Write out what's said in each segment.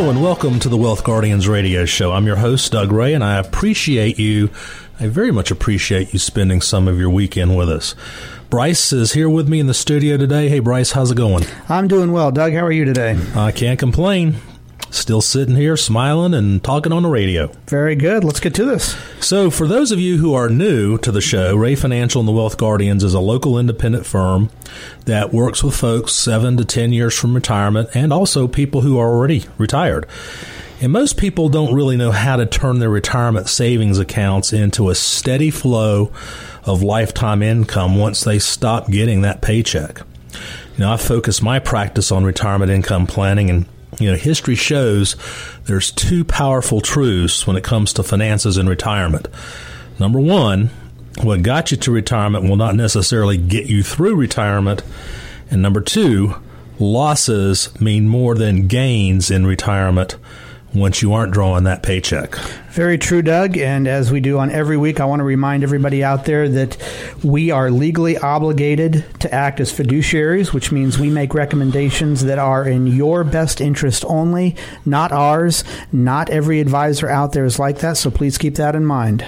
Hello and welcome to the Wealth Guardians radio show. I'm your host, Doug Ray, and I appreciate you. I very much appreciate you spending some of your weekend with us. Bryce is here with me in the studio today. Hey, Bryce, how's it going? I'm doing well. Doug, how are you today? I can't complain. Still sitting here smiling and talking on the radio. Very good. Let's get to this. So, for those of you who are new to the show, Ray Financial and the Wealth Guardians is a local independent firm that works with folks seven to 10 years from retirement and also people who are already retired. And most people don't really know how to turn their retirement savings accounts into a steady flow of lifetime income once they stop getting that paycheck. You know, I focus my practice on retirement income planning and you know, history shows there's two powerful truths when it comes to finances and retirement. Number one, what got you to retirement will not necessarily get you through retirement. And number two, losses mean more than gains in retirement once you aren't drawing that paycheck. Very true, Doug. And as we do on every week, I want to remind everybody out there that we are legally obligated to act as fiduciaries, which means we make recommendations that are in your best interest only, not ours. Not every advisor out there is like that, so please keep that in mind.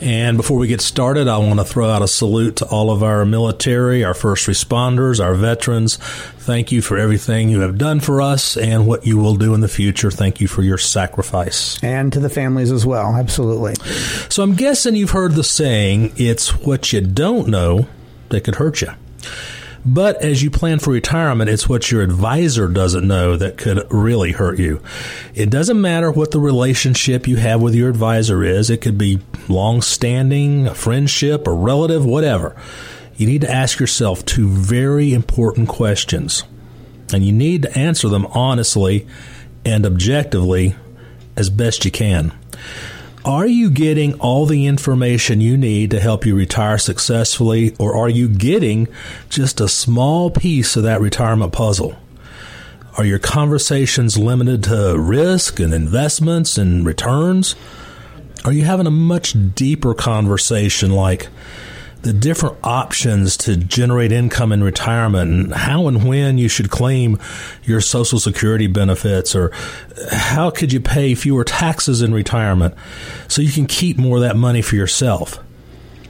And before we get started, I want to throw out a salute to all of our military, our first responders, our veterans. Thank you for everything you have done for us and what you will do in the future. Thank you for your sacrifice. And to the families as well. Absolutely. So I'm guessing you've heard the saying, it's what you don't know that could hurt you. But as you plan for retirement, it's what your advisor doesn't know that could really hurt you. It doesn't matter what the relationship you have with your advisor is. It could be long standing, a friendship, a relative, whatever. You need to ask yourself two very important questions. And you need to answer them honestly and objectively as best you can. Are you getting all the information you need to help you retire successfully, or are you getting just a small piece of that retirement puzzle? Are your conversations limited to risk and investments and returns? Are you having a much deeper conversation like, the different options to generate income in retirement and how and when you should claim your social security benefits or how could you pay fewer taxes in retirement so you can keep more of that money for yourself?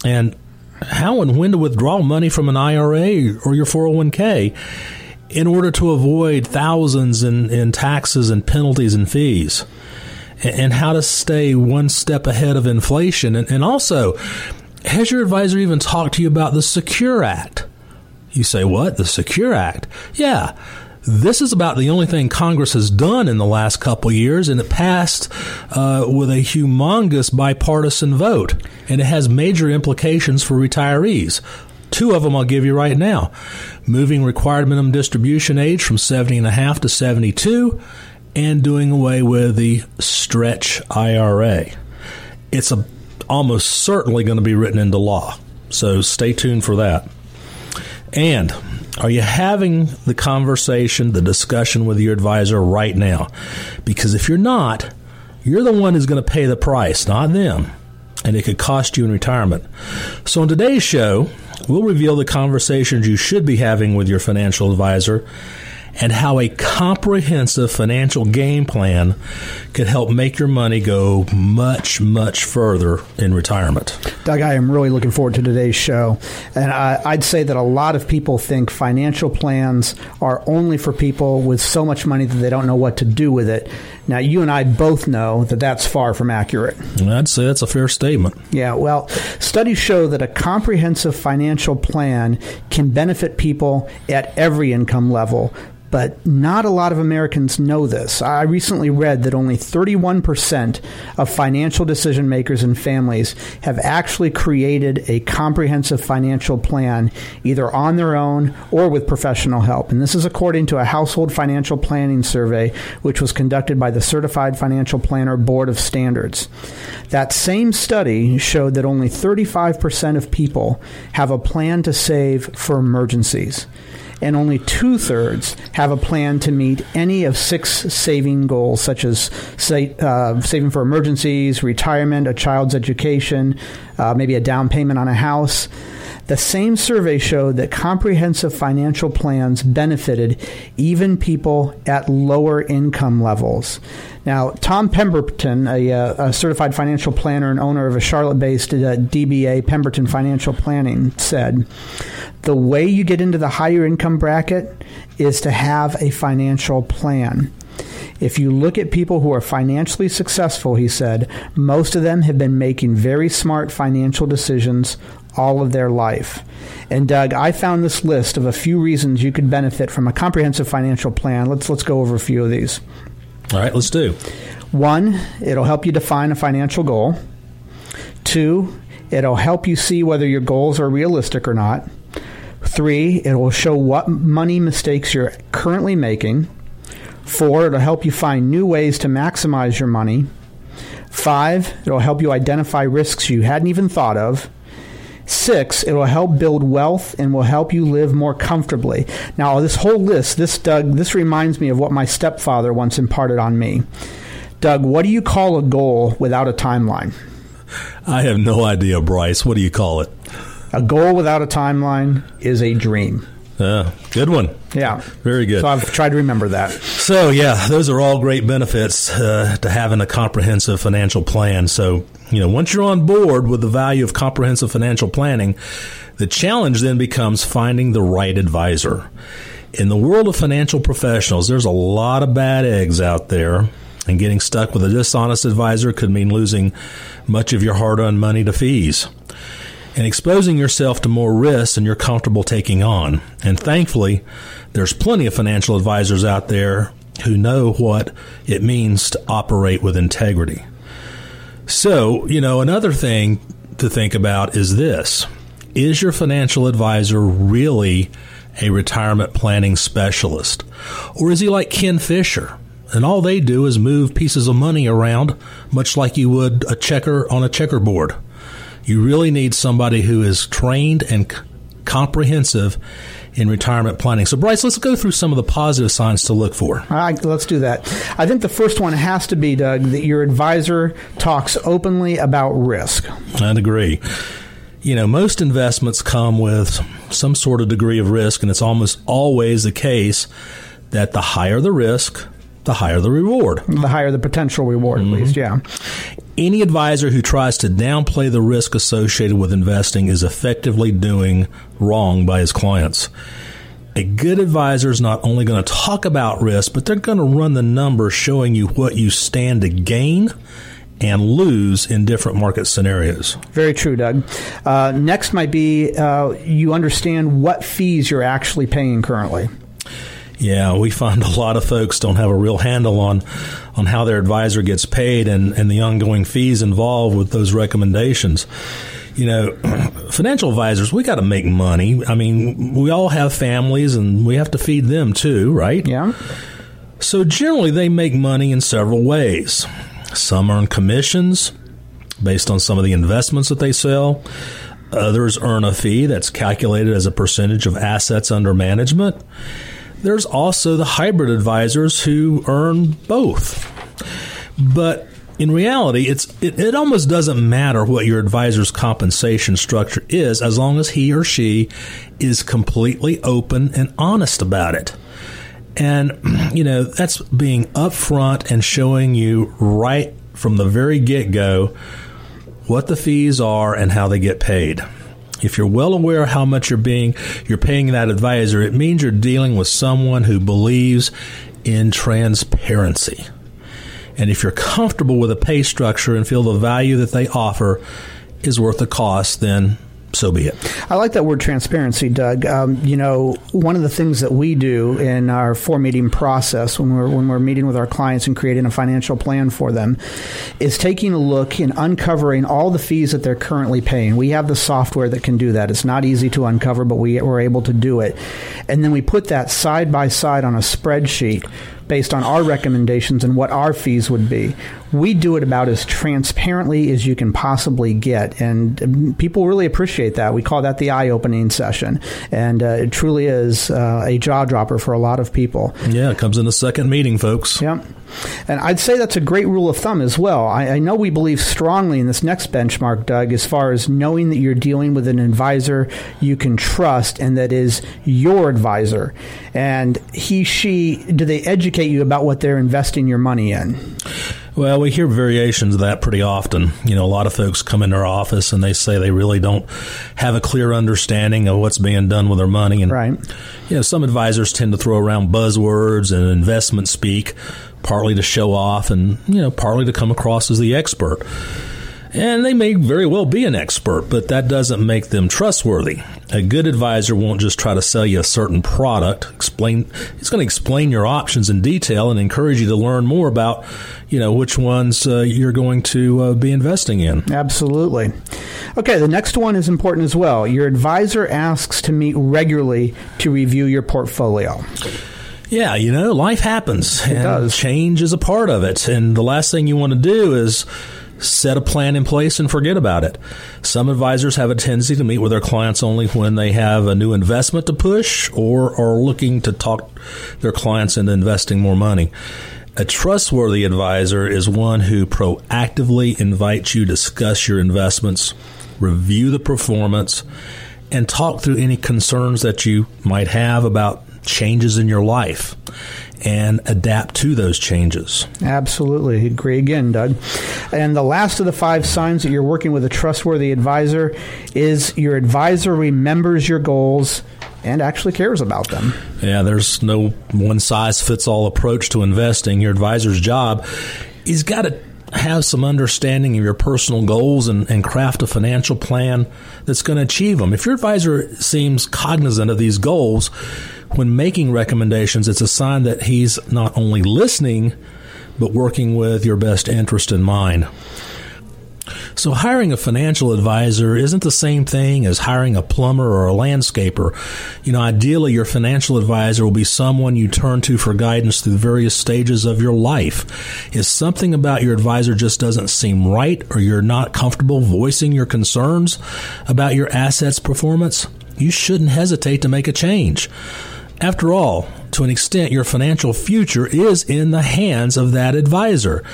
And how and when to withdraw money from an IRA or your 401k in order to avoid thousands in, in taxes and penalties and fees? And how to stay one step ahead of inflation? And, and also has your advisor even talked to you about the Secure Act? You say, what? The Secure Act? Yeah. This is about the only thing Congress has done in the last couple years, and it passed uh, with a humongous bipartisan vote, and it has major implications for retirees. Two of them I'll give you right now moving required minimum distribution age from 70 and a half to 72, and doing away with the stretch IRA. It's a almost certainly going to be written into law. So stay tuned for that. And are you having the conversation, the discussion with your advisor right now? Because if you're not, you're the one who's going to pay the price, not them. And it could cost you in retirement. So, in today's show, we'll reveal the conversations you should be having with your financial advisor and how a comprehensive financial game plan could help make your money go much, much further in retirement. Doug, I am really looking forward to today's show. And I, I'd say that a lot of people think financial plans are only for people with so much money that they don't know what to do with it. Now, you and I both know that that's far from accurate. I'd say that's a fair statement. Yeah, well, studies show that a comprehensive financial plan can benefit people at every income level but not a lot of Americans know this. I recently read that only 31% of financial decision makers and families have actually created a comprehensive financial plan, either on their own or with professional help. And this is according to a household financial planning survey, which was conducted by the Certified Financial Planner Board of Standards. That same study showed that only 35% of people have a plan to save for emergencies and only two thirds have a plan to meet any of six saving goals, such as say, uh, saving for emergencies, retirement, a child's education, uh, maybe a down payment on a house. The same survey showed that comprehensive financial plans benefited even people at lower income levels. Now, Tom Pemberton, a, uh, a certified financial planner and owner of a Charlotte based uh, DBA, Pemberton Financial Planning, said, The way you get into the higher income bracket is to have a financial plan. If you look at people who are financially successful, he said, most of them have been making very smart financial decisions all of their life. And Doug, I found this list of a few reasons you could benefit from a comprehensive financial plan. Let's let's go over a few of these. All right, let's do. One, it'll help you define a financial goal. Two, it'll help you see whether your goals are realistic or not. Three, it will show what money mistakes you're currently making. Four, it'll help you find new ways to maximize your money. Five, it'll help you identify risks you hadn't even thought of. Six, it will help build wealth and will help you live more comfortably. Now, this whole list, this Doug, this reminds me of what my stepfather once imparted on me. Doug, what do you call a goal without a timeline? I have no idea, Bryce. What do you call it? A goal without a timeline is a dream. Uh, good one. Yeah. Very good. So I've tried to remember that. So, yeah, those are all great benefits uh, to having a comprehensive financial plan. So, you know, once you're on board with the value of comprehensive financial planning, the challenge then becomes finding the right advisor. In the world of financial professionals, there's a lot of bad eggs out there, and getting stuck with a dishonest advisor could mean losing much of your hard earned money to fees and exposing yourself to more risks than you're comfortable taking on. And thankfully, there's plenty of financial advisors out there who know what it means to operate with integrity. So, you know, another thing to think about is this Is your financial advisor really a retirement planning specialist? Or is he like Ken Fisher? And all they do is move pieces of money around, much like you would a checker on a checkerboard. You really need somebody who is trained and c- comprehensive in retirement planning. So, Bryce, let's go through some of the positive signs to look for. All right, let's do that. I think the first one has to be, Doug, that your advisor talks openly about risk. I'd agree. You know, most investments come with some sort of degree of risk, and it's almost always the case that the higher the risk, the higher the reward. The higher the potential reward, mm-hmm. at least, yeah. Any advisor who tries to downplay the risk associated with investing is effectively doing wrong by his clients. A good advisor is not only going to talk about risk, but they're going to run the numbers showing you what you stand to gain and lose in different market scenarios. Very true, Doug. Uh, next might be uh, you understand what fees you're actually paying currently. Yeah, we find a lot of folks don't have a real handle on on how their advisor gets paid and, and the ongoing fees involved with those recommendations. You know, financial advisors, we got to make money. I mean, we all have families and we have to feed them too, right? Yeah. So generally, they make money in several ways. Some earn commissions based on some of the investments that they sell. Others earn a fee that's calculated as a percentage of assets under management. There's also the hybrid advisors who earn both. But in reality, it's it, it, almost doesn't matter what your advisor's compensation structure is as long as he or she is completely open and honest about it. And you know, that's being upfront and showing you right from the very get-go what the fees are and how they get paid. If you're well aware how much you're being you're paying that advisor, it means you're dealing with someone who believes in transparency. And if you're comfortable with a pay structure and feel the value that they offer is worth the cost, then so be it. I like that word transparency, Doug. Um, you know, one of the things that we do in our four meeting process when we're when we're meeting with our clients and creating a financial plan for them is taking a look and uncovering all the fees that they're currently paying. We have the software that can do that. It's not easy to uncover, but we we're able to do it. And then we put that side by side on a spreadsheet based on our recommendations and what our fees would be. We do it about as transparently as you can possibly get, and people really appreciate that. We call that the eye opening session, and uh, it truly is uh, a jaw dropper for a lot of people. Yeah, it comes in the second meeting, folks. Yep. And I'd say that's a great rule of thumb as well. I, I, know we believe strongly in this next benchmark, Doug, as far as knowing that you're dealing with an advisor you can trust and that is your advisor. And he, she, do they educate you about what they're investing your money in? Well, we hear variations of that pretty often. You know, a lot of folks come in our office and they say they really don't have a clear understanding of what's being done with their money. And, right. you know, some advisors tend to throw around buzzwords and investment speak, partly to show off and, you know, partly to come across as the expert. And they may very well be an expert, but that doesn't make them trustworthy. A good advisor won't just try to sell you a certain product. Explain, he's going to explain your options in detail and encourage you to learn more about, you know, which ones uh, you're going to uh, be investing in. Absolutely. Okay, the next one is important as well. Your advisor asks to meet regularly to review your portfolio. Yeah, you know, life happens. It does. Change is a part of it. And the last thing you want to do is set a plan in place and forget about it. Some advisors have a tendency to meet with their clients only when they have a new investment to push or are looking to talk their clients into investing more money. A trustworthy advisor is one who proactively invites you to discuss your investments, review the performance, and talk through any concerns that you might have about changes in your life and adapt to those changes. Absolutely. Agree again, Doug. And the last of the five signs that you're working with a trustworthy advisor is your advisor remembers your goals and actually cares about them. Yeah, there's no one size fits all approach to investing. Your advisor's job, he's got to have some understanding of your personal goals and, and craft a financial plan that's going to achieve them. If your advisor seems cognizant of these goals, when making recommendations, it's a sign that he's not only listening, but working with your best interest in mind. So, hiring a financial advisor isn't the same thing as hiring a plumber or a landscaper. You know, ideally, your financial advisor will be someone you turn to for guidance through the various stages of your life. If something about your advisor just doesn't seem right or you're not comfortable voicing your concerns about your assets' performance, you shouldn't hesitate to make a change. After all, to an extent, your financial future is in the hands of that advisor,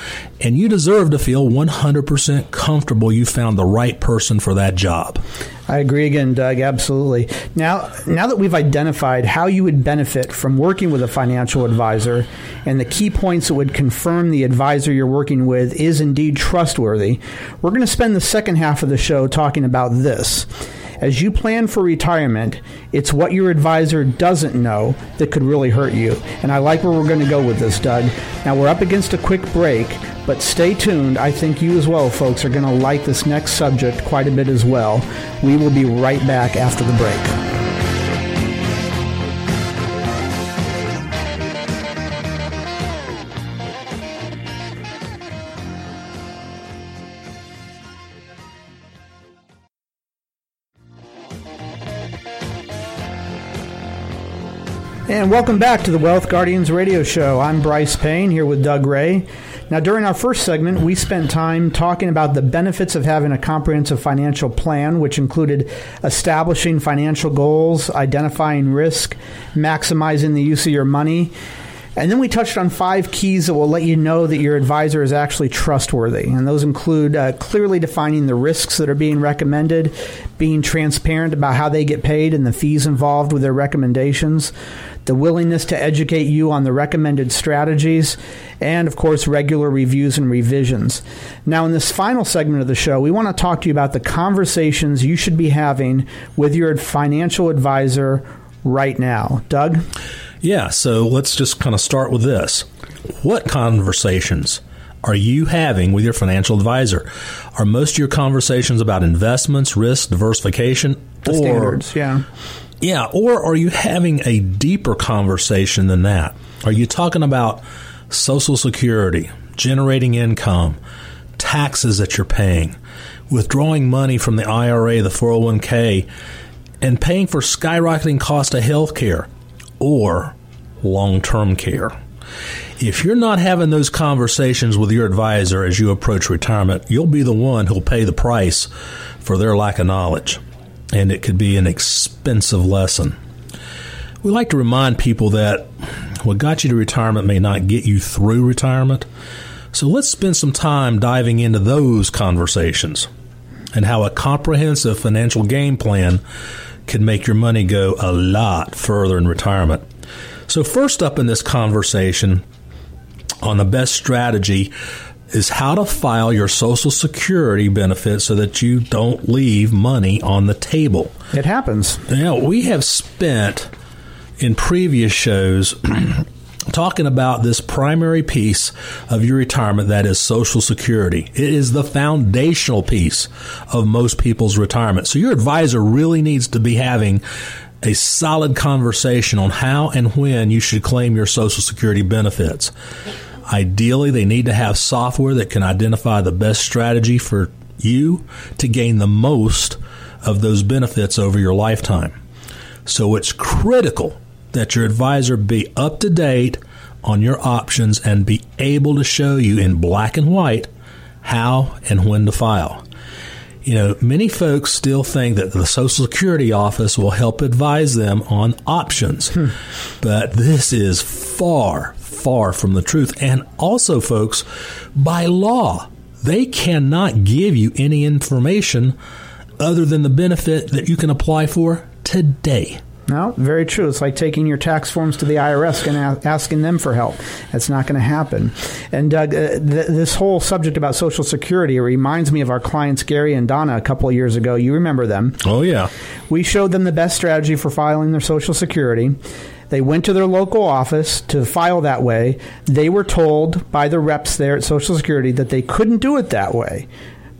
and you deserve to feel 100% comfortable you found the right person for that job. I agree again, Doug. Absolutely. Now, now that we've identified how you would benefit from working with a financial advisor and the key points that would confirm the advisor you're working with is indeed trustworthy, we're going to spend the second half of the show talking about this. As you plan for retirement, it's what your advisor doesn't know that could really hurt you. And I like where we're going to go with this, Doug. Now, we're up against a quick break, but stay tuned. I think you as well, folks, are going to like this next subject quite a bit as well. We will be right back after the break. And welcome back to the Wealth Guardians radio show. I'm Bryce Payne here with Doug Ray. Now, during our first segment, we spent time talking about the benefits of having a comprehensive financial plan, which included establishing financial goals, identifying risk, maximizing the use of your money, and then we touched on five keys that will let you know that your advisor is actually trustworthy. And those include uh, clearly defining the risks that are being recommended, being transparent about how they get paid and the fees involved with their recommendations, the willingness to educate you on the recommended strategies, and of course, regular reviews and revisions. Now, in this final segment of the show, we want to talk to you about the conversations you should be having with your financial advisor right now. Doug? Yeah, so let's just kind of start with this. What conversations are you having with your financial advisor? Are most of your conversations about investments, risk, diversification, the or standards, yeah. Yeah, or are you having a deeper conversation than that? Are you talking about social security, generating income, taxes that you're paying, withdrawing money from the IRA, the 401k, and paying for skyrocketing cost of health care? or long term care. If you're not having those conversations with your advisor as you approach retirement, you'll be the one who'll pay the price for their lack of knowledge. And it could be an expensive lesson. We like to remind people that What got you to retirement may not get you through retirement. So let's spend some time diving into those conversations and how a comprehensive financial game plan can make your money go a lot further in retirement. So, first up in this conversation on the best strategy is how to file your Social Security benefit so that you don't leave money on the table. It happens. Now, we have spent in previous shows talking about this primary piece of your retirement that is Social Security. It is the foundational piece of most people's retirement. So, your advisor really needs to be having a solid conversation on how and when you should claim your Social Security benefits. Ideally, they need to have software that can identify the best strategy for you to gain the most of those benefits over your lifetime. So it's critical that your advisor be up to date on your options and be able to show you in black and white how and when to file. You know, many folks still think that the Social Security office will help advise them on options, hmm. but this is far, far from the truth. And also, folks, by law, they cannot give you any information other than the benefit that you can apply for today. No, very true. It's like taking your tax forms to the IRS and asking them for help. That's not going to happen. And Doug, uh, th- this whole subject about Social Security reminds me of our clients Gary and Donna a couple of years ago. You remember them? Oh yeah. We showed them the best strategy for filing their Social Security. They went to their local office to file that way. They were told by the reps there at Social Security that they couldn't do it that way.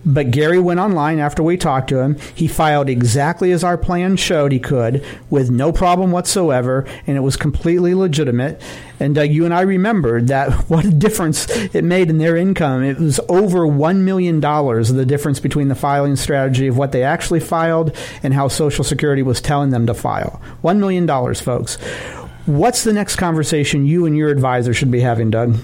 But Gary went online after we talked to him. He filed exactly as our plan showed he could with no problem whatsoever, and it was completely legitimate. And uh, you and I remembered that what a difference it made in their income. It was over $1 million, the difference between the filing strategy of what they actually filed and how Social Security was telling them to file. $1 million, folks. What's the next conversation you and your advisor should be having, Doug?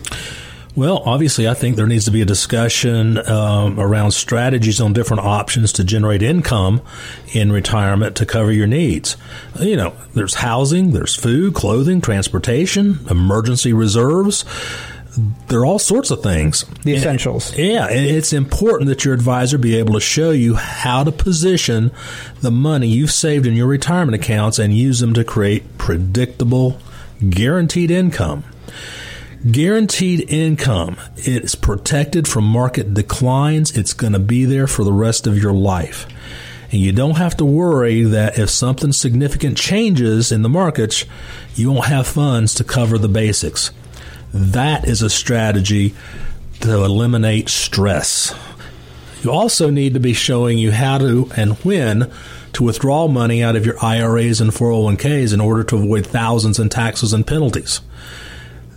Well, obviously, I think there needs to be a discussion um, around strategies on different options to generate income in retirement to cover your needs. You know, there's housing, there's food, clothing, transportation, emergency reserves. There are all sorts of things. The essentials. And, yeah, it's important that your advisor be able to show you how to position the money you've saved in your retirement accounts and use them to create predictable, guaranteed income. Guaranteed income. It's protected from market declines. It's going to be there for the rest of your life. And you don't have to worry that if something significant changes in the markets, you won't have funds to cover the basics. That is a strategy to eliminate stress. You also need to be showing you how to and when to withdraw money out of your IRAs and 401ks in order to avoid thousands in taxes and penalties.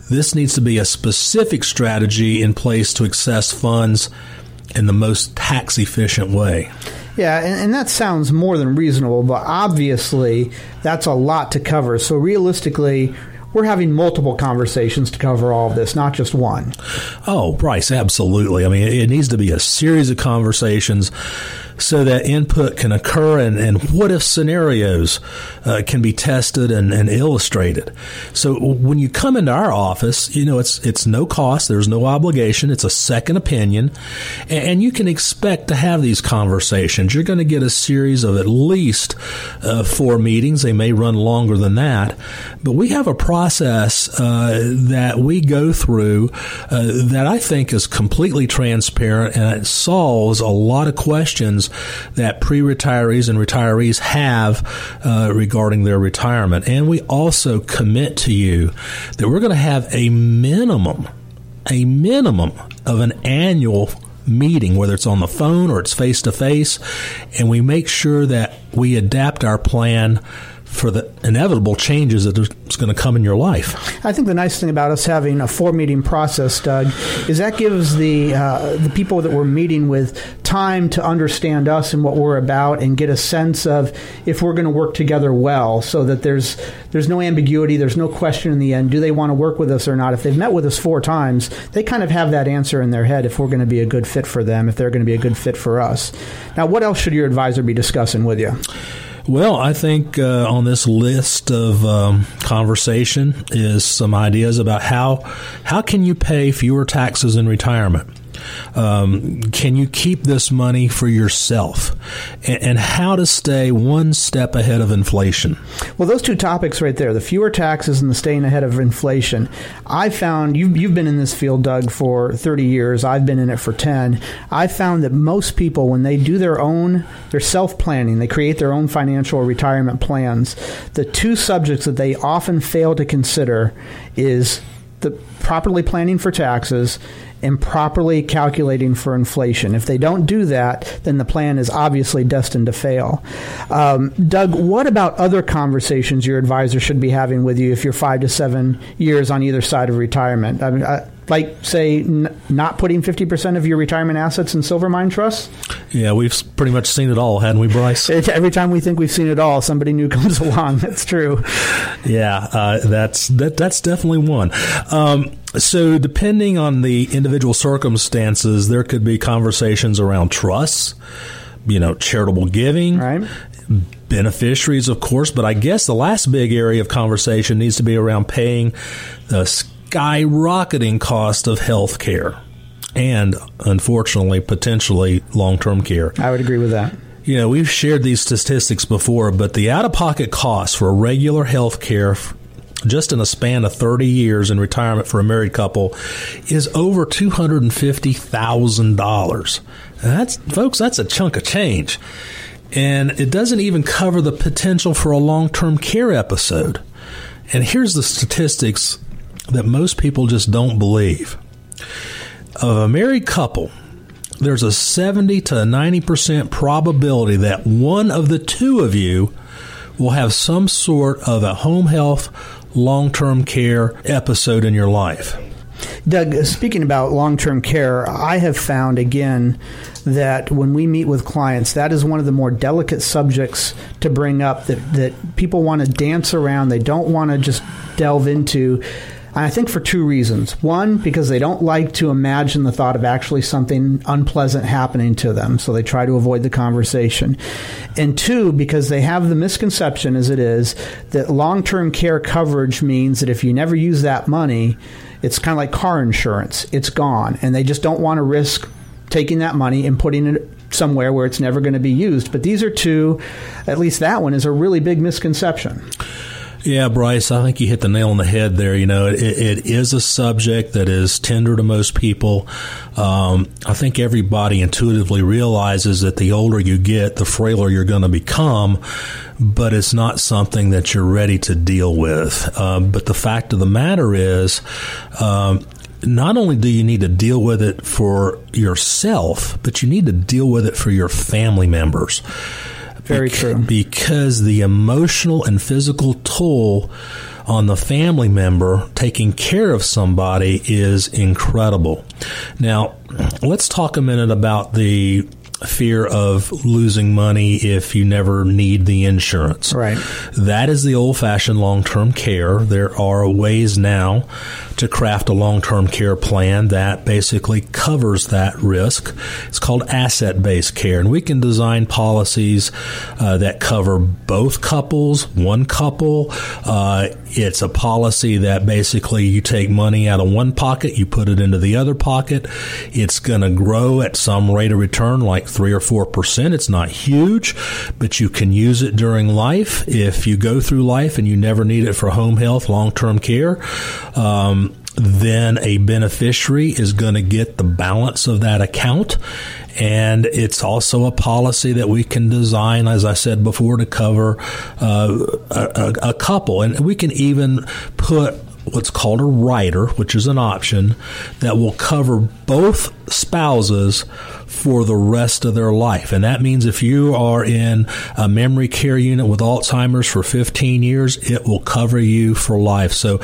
This needs to be a specific strategy in place to access funds in the most tax efficient way. Yeah, and, and, that sounds more than reasonable, but obviously that's a lot to cover. So realistically, we're having multiple conversations to cover all of this, not just one. Oh, Bryce, absolutely. I mean, it needs to be a series of conversations so that input can occur and, and what if scenarios uh, can be tested and, and, illustrated. So when you come into our office, you know, it's, it's no cost. There's no obligation. It's a second opinion and, and you can expect to have these conversations. You're going to get a series of at least uh, four meetings. They may run longer than that, but we have a process uh, that we go through uh, that I think is completely transparent and it solves a lot of questions that pre retirees and retirees have uh, regarding their retirement. And we also commit to you that we're going to have a minimum, a minimum of an annual meeting, whether it's on the phone or it's face to face, and we make sure that we adapt our plan for the inevitable changes that is going to come in your life. I think the nice thing about us having a four meeting process, Doug, is that gives the uh, the people that we're meeting with time to understand us and what we're about and get a sense of if we're going to work together well, so that there's there's no ambiguity, there's no question in the end. Do they want to work with us or not? If they've met with us four times, they kind of have that answer in their head if we're going to be a good fit for them, if they're going to be a good fit for us. Now, what else should your advisor be discussing with you? Well, I think uh, on this list of um, conversation is some ideas about how how can you pay fewer taxes in retirement. Um, can you keep this money for yourself? And, and, how to stay one step ahead of inflation? Well, those two topics right there the fewer taxes and the staying ahead of inflation. I found you've, you've been in this field, Doug, for 30 years. I've been in it for 10. I found that most people, when they do their own, their self planning, they create their own financial retirement plans, the two subjects that they often fail to consider is the properly planning for taxes and properly calculating for inflation. If they don't do that, then the plan is obviously destined to fail. Um, Doug, what about other conversations your advisor should be having with you if you're five to seven years on either side of retirement? I mean, I, like say n- not putting 50% of your retirement assets in silver mine trusts? Yeah, we've pretty much seen it all, hadn't we, Bryce? Every time we think we've seen it all, somebody new comes along. That's true. Yeah, uh, that's that, that's definitely one. Um, so, depending on the individual circumstances, there could be conversations around trusts, you know, charitable giving, right beneficiaries, of course, but I guess the last big area of conversation needs to be around paying the skyrocketing cost of health care and, unfortunately, potentially long term care. I would agree with that. You know, we've shared these statistics before, but the out of pocket costs for regular health care just in a span of 30 years in retirement for a married couple is over $250,000. That's folks, that's a chunk of change. And it doesn't even cover the potential for a long-term care episode. And here's the statistics that most people just don't believe. Of a married couple, there's a 70 to 90% probability that one of the two of you will have some sort of a home health long term care episode in your life. Doug, speaking about long term care, I have found again that when we meet with clients, that is one of the more delicate subjects to bring up that, that people want to dance around. They don't want to just delve into. I think for two reasons. One, because they don't like to imagine the thought of actually something unpleasant happening to them, so they try to avoid the conversation. And two, because they have the misconception, as it is, that long term care coverage means that if you never use that money, it's kind of like car insurance, it's gone. And they just don't want to risk taking that money and putting it somewhere where it's never going to be used. But these are two, at least that one is a really big misconception. Yeah, Bryce, I think you hit the nail on the head there. You know, it, it is a subject that is tender to most people. Um, I think everybody intuitively realizes that the older you get, the frailer you're going to become, but it's not something that you're ready to deal with. Um, but the fact of the matter is, um, not only do you need to deal with it for yourself, but you need to deal with it for your family members. Very true. Because the emotional and physical toll on the family member taking care of somebody is incredible. Now, let's talk a minute about the fear of losing money if you never need the insurance. Right. That is the old fashioned long term care. There are ways now to craft a long term care plan that basically covers that risk. It's called asset based care, and we can design policies uh, that cover both couples, one couple. Uh, it's a policy that basically you take money out of one pocket, you put it into the other pocket. It's going to grow at some rate of return, like three or four percent. It's not huge, but you can use it during life if you go through life and you never need it for home health, long term care. Um, then a beneficiary is going to get the balance of that account. And it's also a policy that we can design, as I said before, to cover uh, a, a couple. And we can even put what's called a rider, which is an option that will cover both spouses for the rest of their life. And that means if you are in a memory care unit with Alzheimer's for 15 years, it will cover you for life. So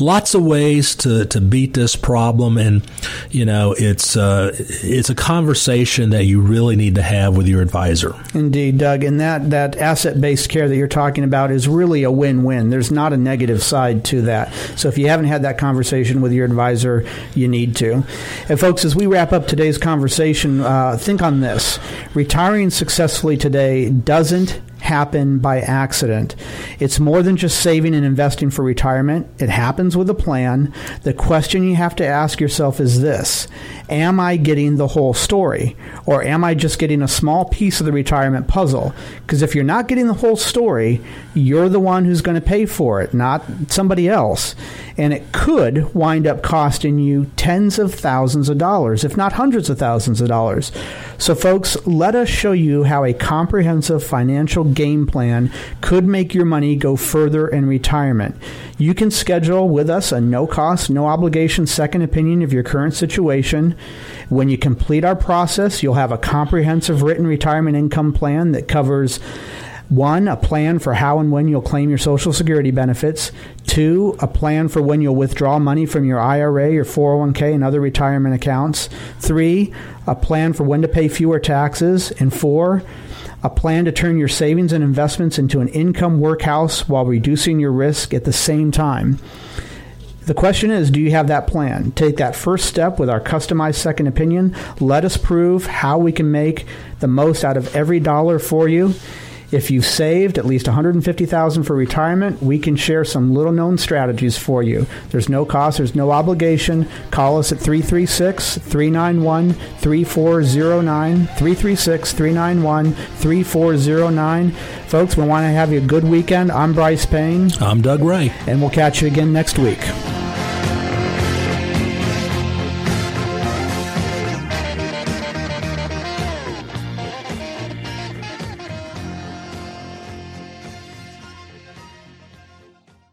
lots of ways to, to beat this problem, and you know it's uh, it's a conversation that you really need to have with your advisor. Indeed, Doug, and that that asset based care that you're talking about is really a win win. There's not a negative side to that. So if you haven't had that conversation with your advisor, you need to. And folks, as we wrap up today's conversation, uh, think on this: retiring successfully today doesn't happen by accident. It's more than just saving and investing for retirement. It happens with a plan. The question you have to ask yourself is this Am I getting the whole story? Or am I just getting a small piece of the retirement puzzle? Because if you're not getting the whole story, you're the one who's going to pay for it, not somebody else. And it could wind up costing you tens of thousands of dollars, if not hundreds of thousands of dollars. So, folks, let us show you how a comprehensive financial game plan could make your money go further in retirement. You can schedule with us a no cost, no obligation second opinion of your current situation. When you complete our process, you'll have a comprehensive written retirement income plan that covers one, a plan for how and when you'll claim your Social Security benefits. Two, a plan for when you'll withdraw money from your IRA, your 401k, and other retirement accounts. Three, a plan for when to pay fewer taxes. And four, a plan to turn your savings and investments into an income workhouse while reducing your risk at the same time. The question is do you have that plan? Take that first step with our customized second opinion. Let us prove how we can make the most out of every dollar for you. If you've saved at least 150,000 for retirement, we can share some little known strategies for you. There's no cost, there's no obligation. Call us at 336-391-3409, 336-391-3409. Folks, we want to have you a good weekend. I'm Bryce Payne. I'm Doug Ray. And we'll catch you again next week.